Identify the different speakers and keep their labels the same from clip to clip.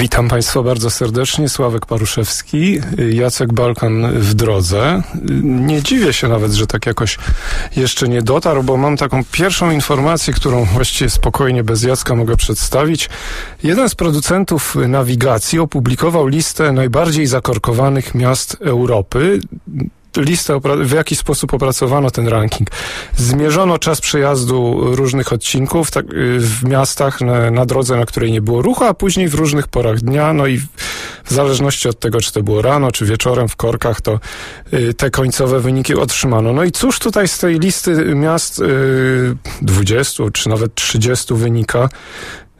Speaker 1: Witam Państwa bardzo serdecznie. Sławek Paruszewski, Jacek Balkan w drodze. Nie dziwię się nawet, że tak jakoś jeszcze nie dotarł, bo mam taką pierwszą informację, którą właściwie spokojnie bez Jacka mogę przedstawić. Jeden z producentów nawigacji opublikował listę najbardziej zakorkowanych miast Europy listę, w jaki sposób opracowano ten ranking. Zmierzono czas przejazdu różnych odcinków tak, y, w miastach na, na, drodze, na której nie było ruchu, a później w różnych porach dnia, no i w zależności od tego, czy to było rano, czy wieczorem w korkach, to y, te końcowe wyniki otrzymano. No i cóż tutaj z tej listy miast y, 20 czy nawet 30 wynika?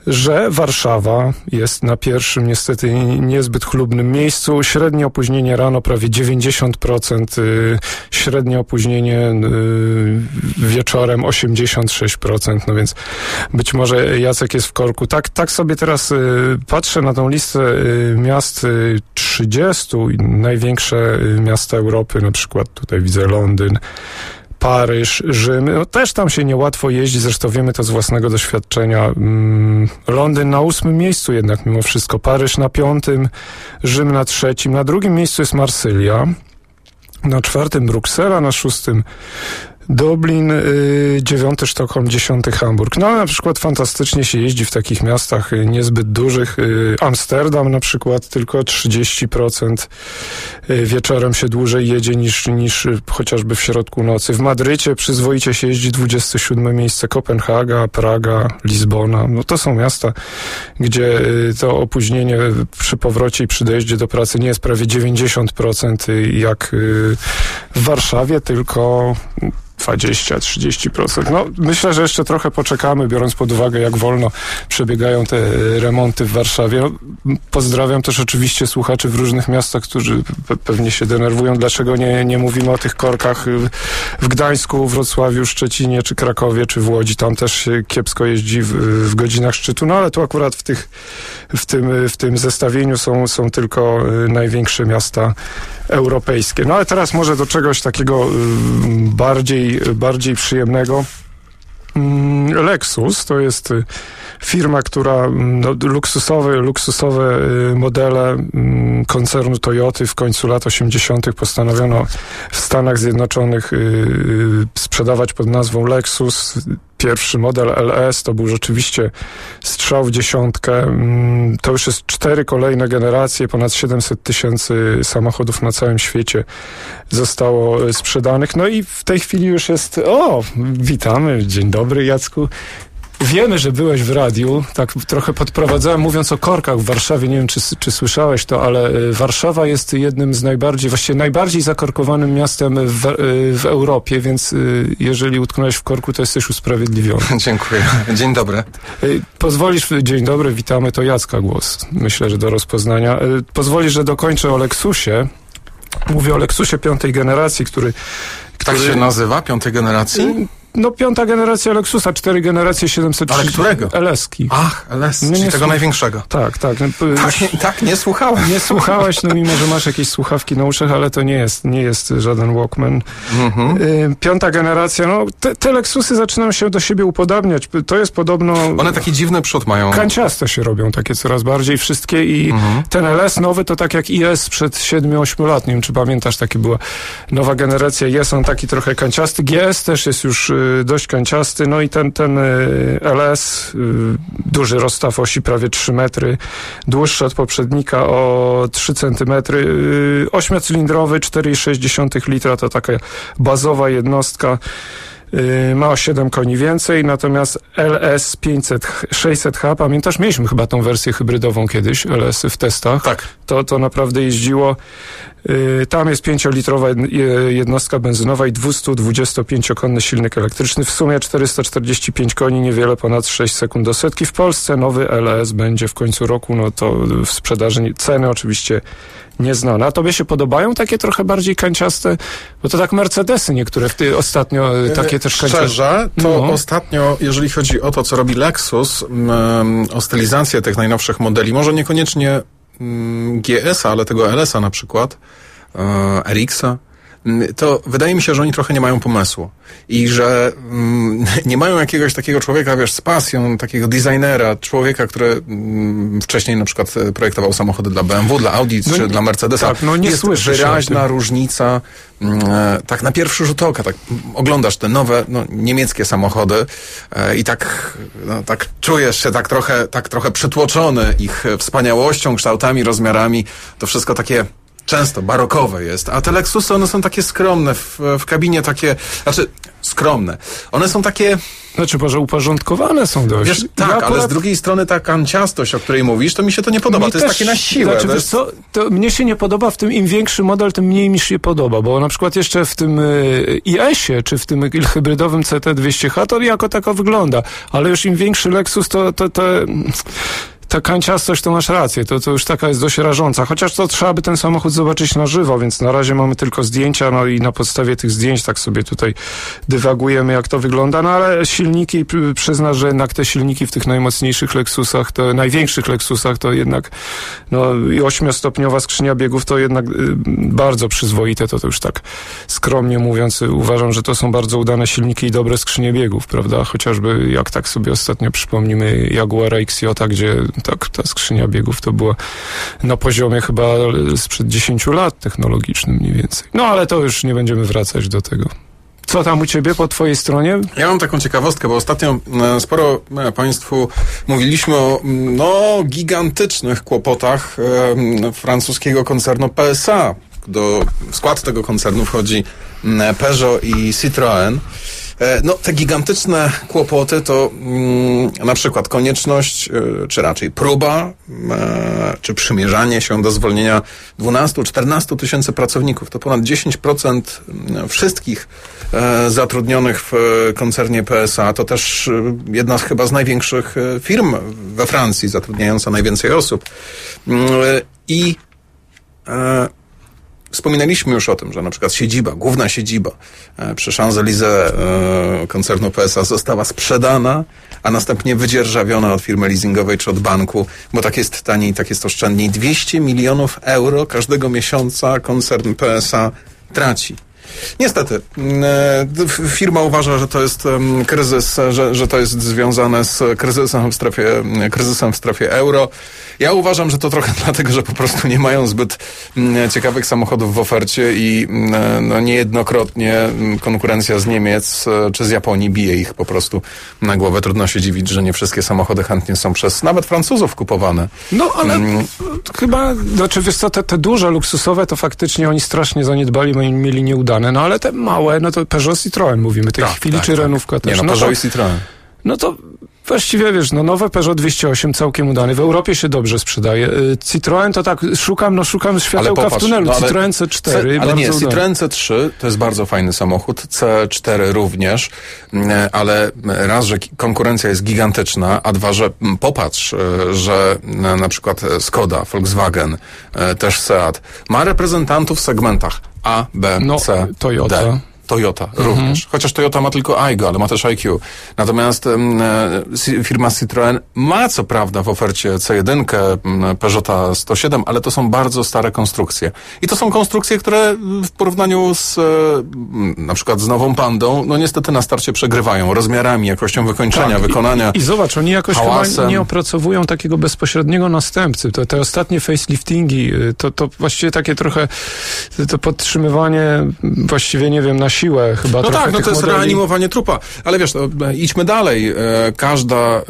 Speaker 1: Że Warszawa jest na pierwszym niestety niezbyt chlubnym miejscu. Średnie opóźnienie rano prawie 90%, y, średnie opóźnienie y, wieczorem 86%, no więc być może Jacek jest w korku. Tak, tak sobie teraz y, patrzę na tą listę miast 30, największe miasta Europy, na przykład tutaj widzę Londyn, Paryż, Rzym. No, też tam się niełatwo jeździ, zresztą wiemy to z własnego doświadczenia. Mm, Londyn na ósmym miejscu jednak mimo wszystko, Paryż na piątym, Rzym na trzecim, na drugim miejscu jest Marsylia, na czwartym Bruksela, na szóstym Dublin, y, dziewiąty Sztokholm, dziesiąty Hamburg. No ale na przykład fantastycznie się jeździ w takich miastach y, niezbyt dużych. Y, Amsterdam na przykład tylko 30% wieczorem się dłużej jedzie niż, niż chociażby w środku nocy. W Madrycie przyzwoicie się jeździ 27 miejsce, Kopenhaga, Praga, Lizbona. No to są miasta, gdzie to opóźnienie przy powrocie i przy dojeździe do pracy nie jest prawie 90% jak w Warszawie, tylko 20-30%. No, myślę, że jeszcze trochę poczekamy, biorąc pod uwagę, jak wolno przebiegają te remonty w Warszawie. No, pozdrawiam też oczywiście słuchaczy w różnych miastach, którzy pe pewnie się denerwują, dlaczego nie, nie mówimy o tych korkach w Gdańsku, Wrocławiu, Szczecinie, czy Krakowie, czy w Łodzi. Tam też się kiepsko jeździ w, w godzinach szczytu, no ale tu akurat w, tych, w, tym, w tym zestawieniu są, są tylko y, największe miasta europejskie. No ale teraz może do czegoś takiego y, bardziej, bardziej przyjemnego. Mm, Lexus to jest y, firma, która mm, no, luksusowe, luksusowe y, modele mm, koncernu Toyoty w końcu lat 80. postanowiono w Stanach Zjednoczonych sprzedawać pod nazwą Lexus pierwszy model LS to był rzeczywiście strzał w dziesiątkę. Mm, to już jest cztery kolejne generacje, ponad 700 tysięcy samochodów na całym świecie zostało sprzedanych. No i w tej chwili już jest, o, witamy, dzień dobry Jacku. Wiemy, że byłeś w radiu, tak trochę podprowadzałem, mówiąc o korkach w Warszawie, nie wiem, czy, czy słyszałeś to, ale y, Warszawa jest jednym z najbardziej, właściwie najbardziej zakorkowanym miastem w, y, w Europie, więc y, jeżeli utknąłeś w korku, to jesteś usprawiedliwiony.
Speaker 2: Dziękuję. Dzień dobry.
Speaker 1: Pozwolisz, dzień dobry, witamy, to Jacka głos, myślę, że do rozpoznania. Pozwolisz, że dokończę o Lexusie. Mówię o Lexusie piątej generacji, który...
Speaker 2: Tak który... się nazywa, piątej generacji?
Speaker 1: No piąta generacja Lexusa, cztery generacje 730.
Speaker 2: Ale którego?
Speaker 1: LS-ki.
Speaker 2: Ach, LS, no, czyli tego największego.
Speaker 1: Tak, tak. No,
Speaker 2: tak, nie, tak, nie słuchałem.
Speaker 1: Nie słuchałeś, no mimo, że masz jakieś słuchawki na uszach, ale to nie jest, nie jest żaden Walkman. Mhm. Y, piąta generacja, no te, te Lexusy zaczynają się do siebie upodabniać. To jest podobno...
Speaker 2: One taki dziwny przód mają.
Speaker 1: Kanciaste się robią takie coraz bardziej wszystkie i mhm. ten LS nowy to tak jak IS sprzed 7-8 lat. Nie wiem, czy pamiętasz, taki była nowa generacja. Jest on taki trochę kanciasty. GS też jest już y, dość kanciasty, no i ten, ten y, LS, y, duży rozstaw osi prawie 3 metry, dłuższy od poprzednika o 3 centymetry, ośmiocylindrowy, 4,6 litra, to taka bazowa jednostka, Y, ma o 7 koni więcej, natomiast LS 500, 600H, pamiętasz, mieliśmy chyba tą wersję hybrydową kiedyś, LS w testach.
Speaker 2: Tak.
Speaker 1: To, to naprawdę jeździło. Y, tam jest 5-litrowa jednostka benzynowa i 225-konny silnik elektryczny. W sumie 445 koni, niewiele ponad 6 sekund do setki. W Polsce nowy LS będzie w końcu roku, no to w sprzedaży ceny oczywiście nieznane. A tobie się podobają takie trochę bardziej kanciaste? Bo to tak Mercedesy niektóre w ty ostatnio e, takie też
Speaker 2: kanciaste. Szczerze, to no. ostatnio, jeżeli chodzi o to, co robi Lexus, um, o stylizację tych najnowszych modeli, może niekoniecznie um, GS-a, ale tego LS-a na przykład, uh, RX-a, mm, to wydaje mi się, że oni trochę nie mają pomysłu i że mm, nie mają jakiegoś takiego człowieka, wiesz, z pasją, takiego designera, człowieka, który mm, wcześniej na przykład e, projektował samochody dla BMW, dla Audi no, czy dla Mercedesa.
Speaker 1: Tak, no nie
Speaker 2: Jest wyraźna różnica, mm, e, tak na pierwszy rzut oka, tak oglądasz te nowe no, niemieckie samochody e, i tak, no, tak czujesz się tak trochę, tak trochę przytłoczony ich wspaniałością, kształtami, rozmiarami. To wszystko takie często barokowe jest, a te Lexusy one są takie skromne, w, w kabinie takie, znaczy skromne. One są takie...
Speaker 1: Znaczy, może uporządkowane są dość.
Speaker 2: Wiesz, tak, ja ale z drugiej strony ta kanciastość, o której mówisz, to mi się to nie podoba. Mi to też, jest takie na siłę.
Speaker 1: Znaczy, jest... co, to mnie się nie podoba w tym, im większy model, tym mniej mi się podoba, bo na przykład jeszcze w tym y, IS-ie, czy w tym hybrydowym CT200H, to jako tako wygląda, ale już im większy Lexus, to, to, to ta kanciastość to masz rację, to, to już taka jest dość rażąca. Chociaż to trzeba by ten samochód zobaczyć na żywo, więc na razie mamy tylko zdjęcia, no i na podstawie tych zdjęć tak sobie tutaj dywagujemy, jak to wygląda. No ale silniki, przyznasz, że jednak te silniki w tych najmocniejszych Lexusach, to największych Lexusach, to jednak no i ośmiostopniowa skrzynia biegów to jednak y, bardzo przyzwoite, to, to już tak skromnie mówiąc, uważam, że to są bardzo udane silniki i dobre skrzynie biegów, prawda? Chociażby jak tak sobie ostatnio przypomnimy Jaguar XJ, gdzie tak, ta skrzynia biegów to była na poziomie chyba sprzed 10 lat technologicznym mniej więcej. No ale to już nie będziemy wracać do tego. Co tam u ciebie po twojej stronie?
Speaker 2: Ja mam taką ciekawostkę, bo ostatnio e, sporo e, Państwu mówiliśmy o no, gigantycznych kłopotach e, francuskiego koncernu PSA. Do, w skład tego koncernu wchodzi Peugeot i Citroën. E, no, te gigantyczne kłopoty to mm, na przykład konieczność, e, czy raczej próba, e, czy przymierzanie się do zwolnienia 12-14 tysięcy pracowników. To ponad 10% mm, wszystkich zatrudnionych w koncernie PSA. To też jedna z chyba z największych firm we Francji, zatrudniająca najwięcej osób. Mm, I Wspominaliśmy już o tym, że na przykład siedziba, główna siedziba e, przy Champs-Élysées e, koncernu PSA została sprzedana, a następnie wydzierżawiona od firmy leasingowej czy od banku, bo tak jest taniej, tak jest oszczędniej. 200 milionów euro każdego miesiąca koncern PSA traci. Niestety, mm, firma uważa, że to jest kryzys, że, że to jest związane z kryzysem w strefie, kryzysem w strefie euro. Ja uważam, że to trochę dlatego, że po prostu nie mają zbyt mm, ciekawych samochodów w ofercie i mm, no, niejednokrotnie konkurencja z Niemiec e, czy z Japonii bije ich po prostu na głowę. Trudno się dziwić, że nie wszystkie samochody chętnie są przez nawet Francuzów kupowane.
Speaker 1: No ale hmm. chyba, znaczy wiesz co, te, te duże, luksusowe to faktycznie oni strasznie zaniedbali, bo mieli nieudane, no ale te małe, no to Peugeot Citroën mówimy w tej tak, chwili, tak, czy tak. Renówka też.
Speaker 2: Nie, no, no Peugeot i Citroën.
Speaker 1: No to Właściwie wiesz, no nowe Peugeot 208 całkiem udany. W Europie się dobrze sprzedaje. Y, Citroën to tak, szukam, no szukam światełka popatrz, w tunelu. No, Citroën C4.
Speaker 2: C, ale nie, udany. Citroën C3 to jest bardzo fajny samochód. C4 również. Mm, ale raz, że konkurencja jest gigantyczna, a dwa, że mm, popatrz, y, że na przykład Skoda, Volkswagen, y, też Seat ma reprezentantów w segmentach A, B, no, C, Toyota. D. Toyota mhm. również. Chociaż Toyota ma tylko Aigo, ale ma też IQ. Natomiast e, firma Citroën ma co prawda w ofercie C1, Peugeota 107, ale to są bardzo stare konstrukcje. I to są konstrukcje, które w porównaniu z e, na przykład z nową Pandą, no niestety na starcie przegrywają rozmiarami, jakością wykończenia, tak, wykonania.
Speaker 1: I, I, zobacz, oni jakoś hałasem. chyba nie opracowują takiego bezpośredniego następcy. To, te ostatnie faceliftingi, y, to, to właściwie takie trochę to podtrzymywanie właściwie, nie wiem, na siłę chyba
Speaker 2: No tak, no to jest
Speaker 1: modeli.
Speaker 2: reanimowanie trupa. Ale wiesz, no, idźmy dalej. E, każda, e,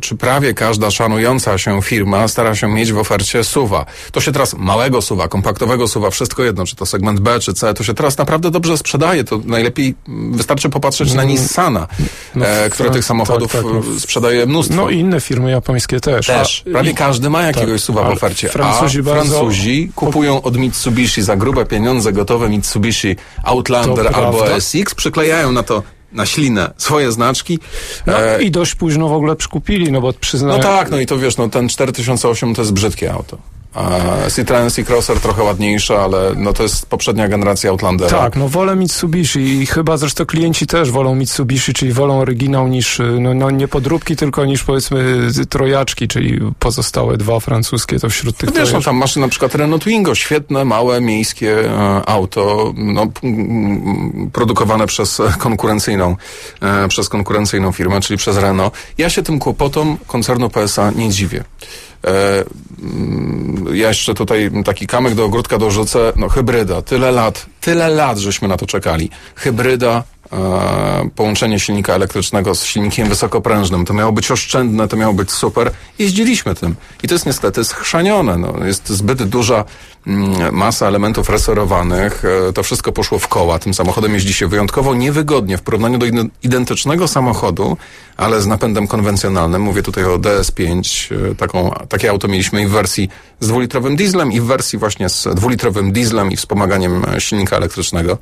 Speaker 2: czy prawie każda szanująca się firma stara się mieć w ofercie suwa. To się teraz małego suwa, kompaktowego suwa, wszystko jedno, czy to segment B, czy C, to się teraz naprawdę dobrze sprzedaje. To najlepiej wystarczy popatrzeć na mm. Nissana, no, e, który tak, tych samochodów tak, tak, sprzedaje mnóstwo.
Speaker 1: No i inne firmy japońskie też.
Speaker 2: Też. Prawie i, każdy ma jakiegoś tak, suwa w ofercie. Francuzi a bardzo... Francuzi kupują od Mitsubishi za grube pieniądze gotowe Mitsubishi Outlander Outlander albo SX, przyklejają na to na ślinę swoje znaczki.
Speaker 1: No e... i dość późno w ogóle przykupili, no bo przyznaję...
Speaker 2: No tak, no i to wiesz, no ten 4008 to jest brzydkie auto. E, Citroen C-Crosser trochę ładniejsza, ale no to jest poprzednia generacja Outlandera.
Speaker 1: Tak, no wolę Mitsubishi i chyba zresztą klienci też wolą Mitsubishi, czyli wolą oryginał niż, no, no nie podróbki, tylko niż powiedzmy trojaczki, czyli pozostałe dwa francuskie to wśród tych
Speaker 2: no wiesz, no tam masz na przykład Renault Twingo, świetne, małe, miejskie e, auto, no, produkowane przez konkurencyjną, e, przez konkurencyjną firmę, czyli przez Renault. Ja się tym kłopotom koncernu PSA nie dziwię. E, mm, ja jeszcze tutaj taki kamyk do ogródka dorzucę, no hybryda, tyle lat, tyle lat żeśmy na to czekali. Hybryda, połączenie silnika elektrycznego z silnikiem wysokoprężnym. To miało być oszczędne, to miało być super. Jeździliśmy tym. I to jest niestety schrzanione. No, jest zbyt duża mm, masa elementów resorowanych. E, to wszystko poszło w koła. Tym samochodem jeździ się wyjątkowo niewygodnie w porównaniu do identy- identycznego samochodu, ale z napędem konwencjonalnym. Mówię tutaj o DS5. E, taką, takie auto mieliśmy i w wersji z dwulitrowym dieslem i w wersji właśnie z dwulitrowym dieslem i wspomaganiem e, silnika elektrycznego.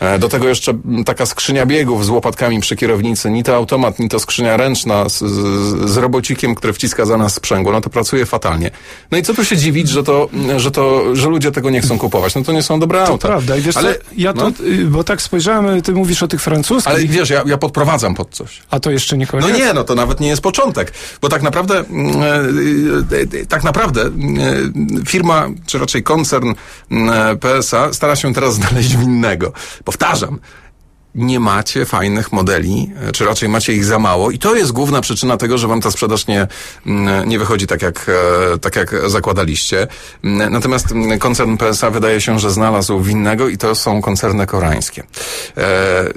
Speaker 2: E, Do tego jeszcze taka skrzynia biegów z łopatkami przy kierownicy, ni to automat, ni to skrzynia ręczna z, z, z robocikiem, który wciska za nas sprzęgło, no to pracuje fatalnie. No i co tu się dziwić, że to, że to, że ludzie tego nie chcą kupować? No to nie są dobre
Speaker 1: To
Speaker 2: auta.
Speaker 1: prawda. I wiesz
Speaker 2: ale,
Speaker 1: co, ja to,
Speaker 2: no.
Speaker 1: y, bo tak spojrzałem, ty mówisz o tych francuskich,
Speaker 2: ale wiesz, ja, ja podprowadzam pod coś.
Speaker 1: a to jeszcze nie koniec.
Speaker 2: No nie, no to nawet nie jest początek, bo tak naprawdę, e, tak naprawdę firma, czy raczej koncern PSA stara się teraz znaleźć winnego. Powtarzam, nie macie fajnych modeli, e, czy raczej macie ich za mało i to jest główna przyczyna tego, że wam ta sprzedaż nie, mm, nie wychodzi tak jak, e, tak jak zakładaliście. Mm, Natomiast mm, koncern PSA wydaje się, że znalazł winnego i to są koncerny koreańskie. E, y,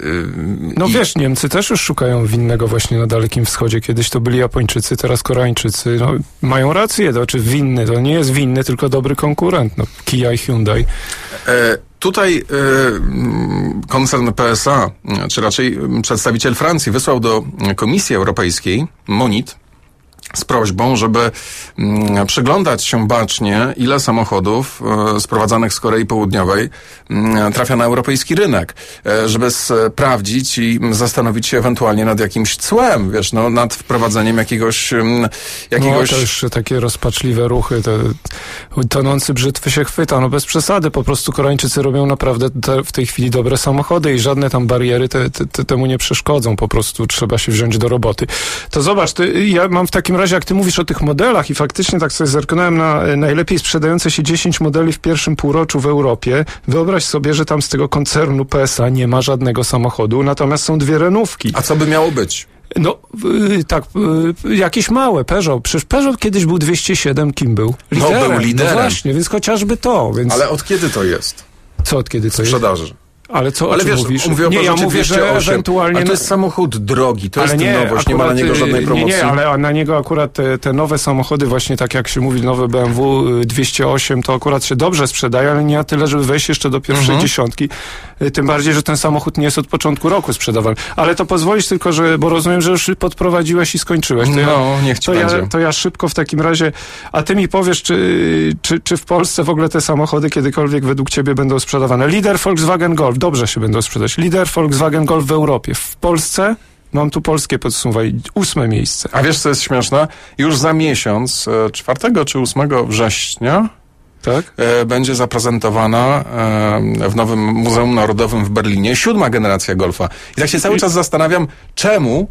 Speaker 1: No
Speaker 2: i-
Speaker 1: wiesz, Niemcy też już szukają winnego właśnie na Dalekim Wschodzie. Kiedyś to byli Japończycy, teraz Koreańczycy. No, mają rację, to czy winny, to nie jest winny, tylko dobry konkurent. No, Kia i Hyundai.
Speaker 2: E, Tutaj mm, koncern PSA, czy raczej przedstawiciel Francji, wysłał do Komisji Europejskiej MONIT z prośbą, żeby mm, przyglądać się bacznie, ile samochodów e, sprowadzanych z Korei Południowej mm, trafia na europejski rynek, e, żeby sprawdzić i zastanowić się ewentualnie nad jakimś cłem, wiesz, no, nad wprowadzeniem jakiegoś, mm, jakiegoś
Speaker 1: No już takie rozpaczliwe ruchy, te, tonący brzytwy się chwyta, no bez przesady, po prostu Koreańczycy robią naprawdę te, w tej chwili dobre samochody i żadne tam bariery te, te, temu nie przeszkodzą, po prostu trzeba się wziąć do roboty. To zobacz, ty, ja mam w takim razie, jak ty mówisz o tych modelach i faktycznie tak sobie zerknąłem na e, najlepiej sprzedające się 10 modeli w pierwszym półroczu w Europie, wyobraź sobie, że tam z tego koncernu PSA nie ma żadnego samochodu, natomiast są dwie renówki.
Speaker 2: A co by miało być?
Speaker 1: No, y, tak, y, jakieś małe, Peugeot. Przecież Peugeot kiedyś był 207, kim był?
Speaker 2: No, był liderem.
Speaker 1: No właśnie, więc chociażby to, więc
Speaker 2: Ale od kiedy to jest?
Speaker 1: co od kiedy to jest?
Speaker 2: Sprzedaży.
Speaker 1: Ale co,
Speaker 2: Ale wiesz,
Speaker 1: mówisz?
Speaker 2: mówię
Speaker 1: nie, ja mówię, że
Speaker 2: 208,
Speaker 1: ewentualnie...
Speaker 2: Ale to jest samochód drogi, to jest nowość, nie ma na niego żadnej
Speaker 1: y,
Speaker 2: promocji.
Speaker 1: Nie, nie, ale na niego akurat te, te nowe samochody, właśnie tak jak się mówi, nowe BMW y, 208, to akurat się dobrze sprzedaje, ale nie na tyle, żeby wejść jeszcze do pierwszej
Speaker 2: Mhm.
Speaker 1: dziesiątki. Y, Tym bardziej, że ten samochód nie jest od początku roku sprzedawany. Ale to pozwolisz tylko, że, bo rozumiem, że już podprowadziłeś i skończyłeś. To ja,
Speaker 2: No, niech ci
Speaker 1: to ja, to ja szybko w takim razie, a ty mi powiesz, czy, czy, czy w Polsce w ogóle te samochody kiedykolwiek według ciebie będą sprzedawane? Lider Volkswagen Golf, dobrze się będą sprzedać. Lider Volkswagen Golf w Europie. W Polsce, mam tu polskie podsumowanie, ósme miejsce.
Speaker 2: A wiesz, co jest śmieszne? Już za miesiąc, e, 4 czy 8 września,
Speaker 1: Tak?
Speaker 2: e, będzie zaprezentowana e, w nowym Muzeum Narodowym w Berlinie siódma generacja Golfa. I tak się cały czas zastanawiam, czemu,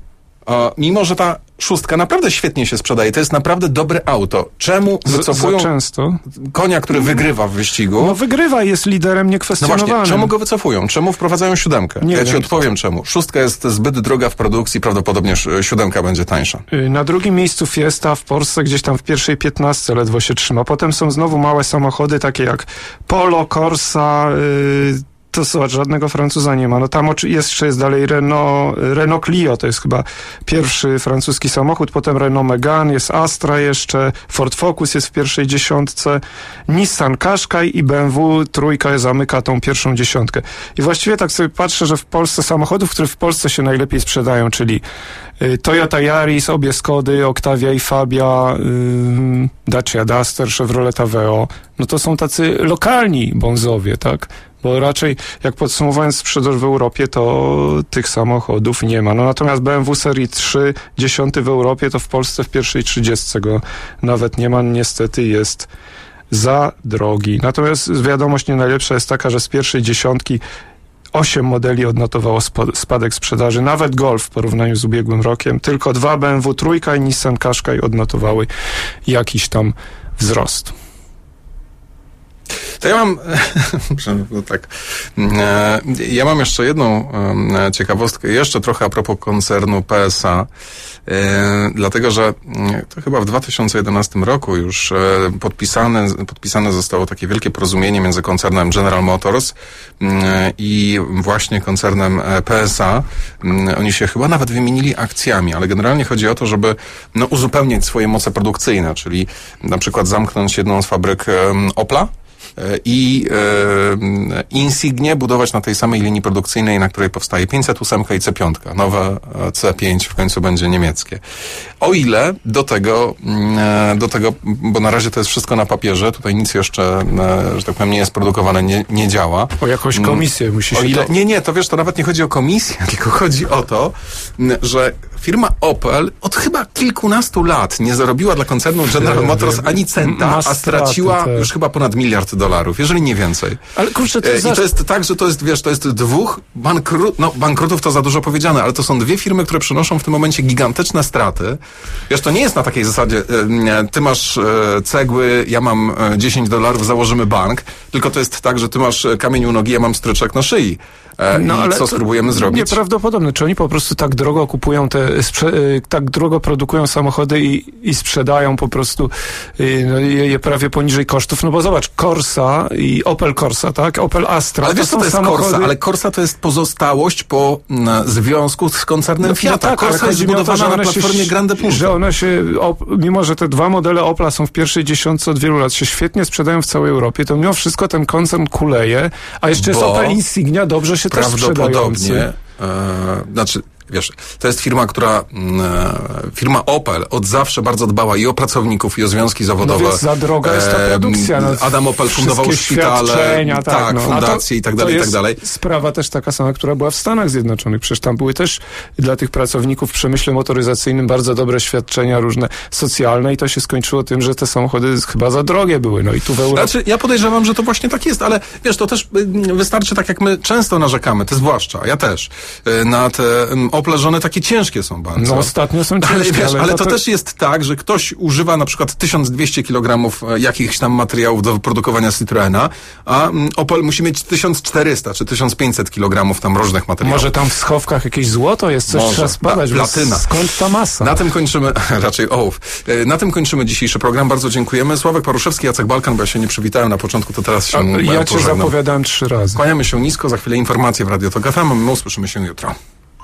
Speaker 2: e, mimo że ta szóstka naprawdę świetnie się sprzedaje, to jest naprawdę dobre auto, czemu
Speaker 1: Z, za
Speaker 2: wycofują
Speaker 1: często.
Speaker 2: konia, który wygrywa w wyścigu?
Speaker 1: No wygrywa, jest liderem
Speaker 2: No
Speaker 1: niekwestionowanym.
Speaker 2: właśnie, czemu go wycofują? Czemu wprowadzają siódemkę?
Speaker 1: Nie
Speaker 2: ja
Speaker 1: wiem.
Speaker 2: ci odpowiem czemu. Szóstka jest zbyt droga w produkcji, prawdopodobnie siódemka będzie tańsza.
Speaker 1: Y, Na drugim miejscu Fiesta w Polsce gdzieś tam w pierwszej piętnastce ledwo się trzyma. Potem są znowu małe samochody takie jak Polo, Corsa, y, to zobacz, żadnego Francuza nie ma. No tam oczy- jeszcze jest dalej Renault, Renault Clio, to jest chyba pierwszy francuski samochód, potem Renault Megane, jest Astra jeszcze, Ford Focus jest w pierwszej dziesiątce, Nissan Qashqai i BMW trójka zamyka tą pierwszą dziesiątkę. I właściwie tak sobie patrzę, że w Polsce samochodów, które w Polsce się najlepiej sprzedają, czyli y, Toyota Yaris, obie Skody, Octavia i Fabia, Dacia Duster, Chevrolet Aveo, no to są tacy lokalni bonzowie, tak? Bo raczej, jak podsumowując sprzedaż w Europie, to tych samochodów nie ma. No natomiast BMW serii 3, 10 w Europie, to w Polsce w pierwszej 30 go nawet nie ma. Niestety jest za drogi. Natomiast wiadomość nie najlepsza jest taka, że z pierwszej dziesiątki osiem modeli odnotowało spadek sprzedaży, nawet Golf w porównaniu z ubiegłym rokiem. Tylko dwa BMW Trójka i Nissan Qashqai odnotowały jakiś tam wzrost.
Speaker 2: To ja mam, tak, e, ja mam jeszcze jedną e, ciekawostkę, jeszcze trochę a propos koncernu PSA, e, dlatego że mm, to chyba w 2011 roku już podpisane, podpisane zostało takie wielkie porozumienie między koncernem General Motors mm, i właśnie koncernem PSA. Mm, oni się chyba nawet wymienili akcjami, ale generalnie chodzi o to, żeby no, uzupełniać swoje moce produkcyjne, czyli na przykład zamknąć jedną z fabryk Opla, i e, Insignie budować na tej samej linii produkcyjnej, na której powstaje 508 i C5. Nowe C5 w końcu będzie niemieckie. O ile do tego, mm, e, do tego, bo na razie to jest wszystko na papierze, tutaj nic jeszcze, że tak powiem, nie jest produkowane, nie, nie działa.
Speaker 1: O jakąś mm, komisję musi się
Speaker 2: o ile, to... Nie, nie, to wiesz, to nawet nie chodzi o komisję, tylko chodzi o to, że firma Opel od chyba kilkunastu lat nie zarobiła dla koncernu General Motors ani centa, a straciła już chyba ponad miliard dolarów, jeżeli nie więcej.
Speaker 1: Ale kurczę,
Speaker 2: to e, I to jest tak, że to jest, wiesz, to jest dwóch bankrut, no bankrutów to za dużo powiedziane, ale to są dwie firmy, które przynoszą w tym momencie gigantyczne straty. Wiesz, to nie jest na takiej zasadzie, e, ty masz e, cegły, ja mam 10 dolarów, założymy bank, tylko to jest tak, że ty masz kamień u nogi, ja mam stryczek na szyi. No, ale co spróbujemy zrobić?
Speaker 1: Nieprawdopodobne. Czy oni po prostu tak drogo kupują te, tak drogo produkują samochody i, i sprzedają po prostu no, je, je prawie poniżej kosztów? No bo zobacz, Corsa i Opel Corsa, tak? Opel Astra.
Speaker 2: Ale wiesz, co to jest samochody... Corsa? Ale Corsa to jest pozostałość po m, związku z koncernem no, Fiata. No tak, Corsa jest zbudowana na platformie się, Grande Punto.
Speaker 1: Że one się, op, mimo że te dwa modele Opla są w pierwszej dziesiątce od wielu lat, się świetnie sprzedają w całej Europie, to mimo wszystko ten koncern kuleje, a jeszcze jest Opel Insignia, dobrze się też sprzedający.
Speaker 2: E, znaczy, Wiesz, to jest firma, która, mm, e, firma Opel od zawsze bardzo dbała i o pracowników, i o związki zawodowe. No
Speaker 1: więc za droga jest ta produkcja. No,
Speaker 2: Adam Opel fundował szpitale, tak, tak no. fundacje i tak dalej, i tak dalej.
Speaker 1: sprawa też taka sama, która była w Stanach Zjednoczonych. Przecież tam były też dla tych pracowników w przemyśle motoryzacyjnym bardzo dobre świadczenia różne socjalne i to się skończyło tym, że te samochody chyba za drogie były. No i tu w Europie...
Speaker 2: Znaczy, ja podejrzewam, że to właśnie tak jest, ale wiesz, to też y, wystarczy tak, jak my często narzekamy, ty zwłaszcza, ja też, y, na te oplażone takie ciężkie są bardzo.
Speaker 1: No ostatnio są ciężkie.
Speaker 2: Ale, wiesz, ale, ale to, to, też jest tak, że ktoś używa na przykład 1200 kg e, jakichś tam materiałów do produkowania Citroena, a mm, Opel musi mieć 1400 czy 1500 kg tam różnych materiałów.
Speaker 1: Może tam w schowkach jakieś złoto jest, coś Może. trzeba spadać. Platyna. Skąd ta masa?
Speaker 2: Na tym kończymy, raczej ołów. E, na tym kończymy dzisiejszy program. Bardzo dziękujemy. Sławek Paruszewski, Jacek Balkan, bo ja się nie przywitałem na początku, to teraz się a,
Speaker 1: Ja cię zapowiadałem trzy razy.
Speaker 2: Kłaniamy się nisko, za chwilę informacje w Radio Tok FM, my usłyszymy się jutro.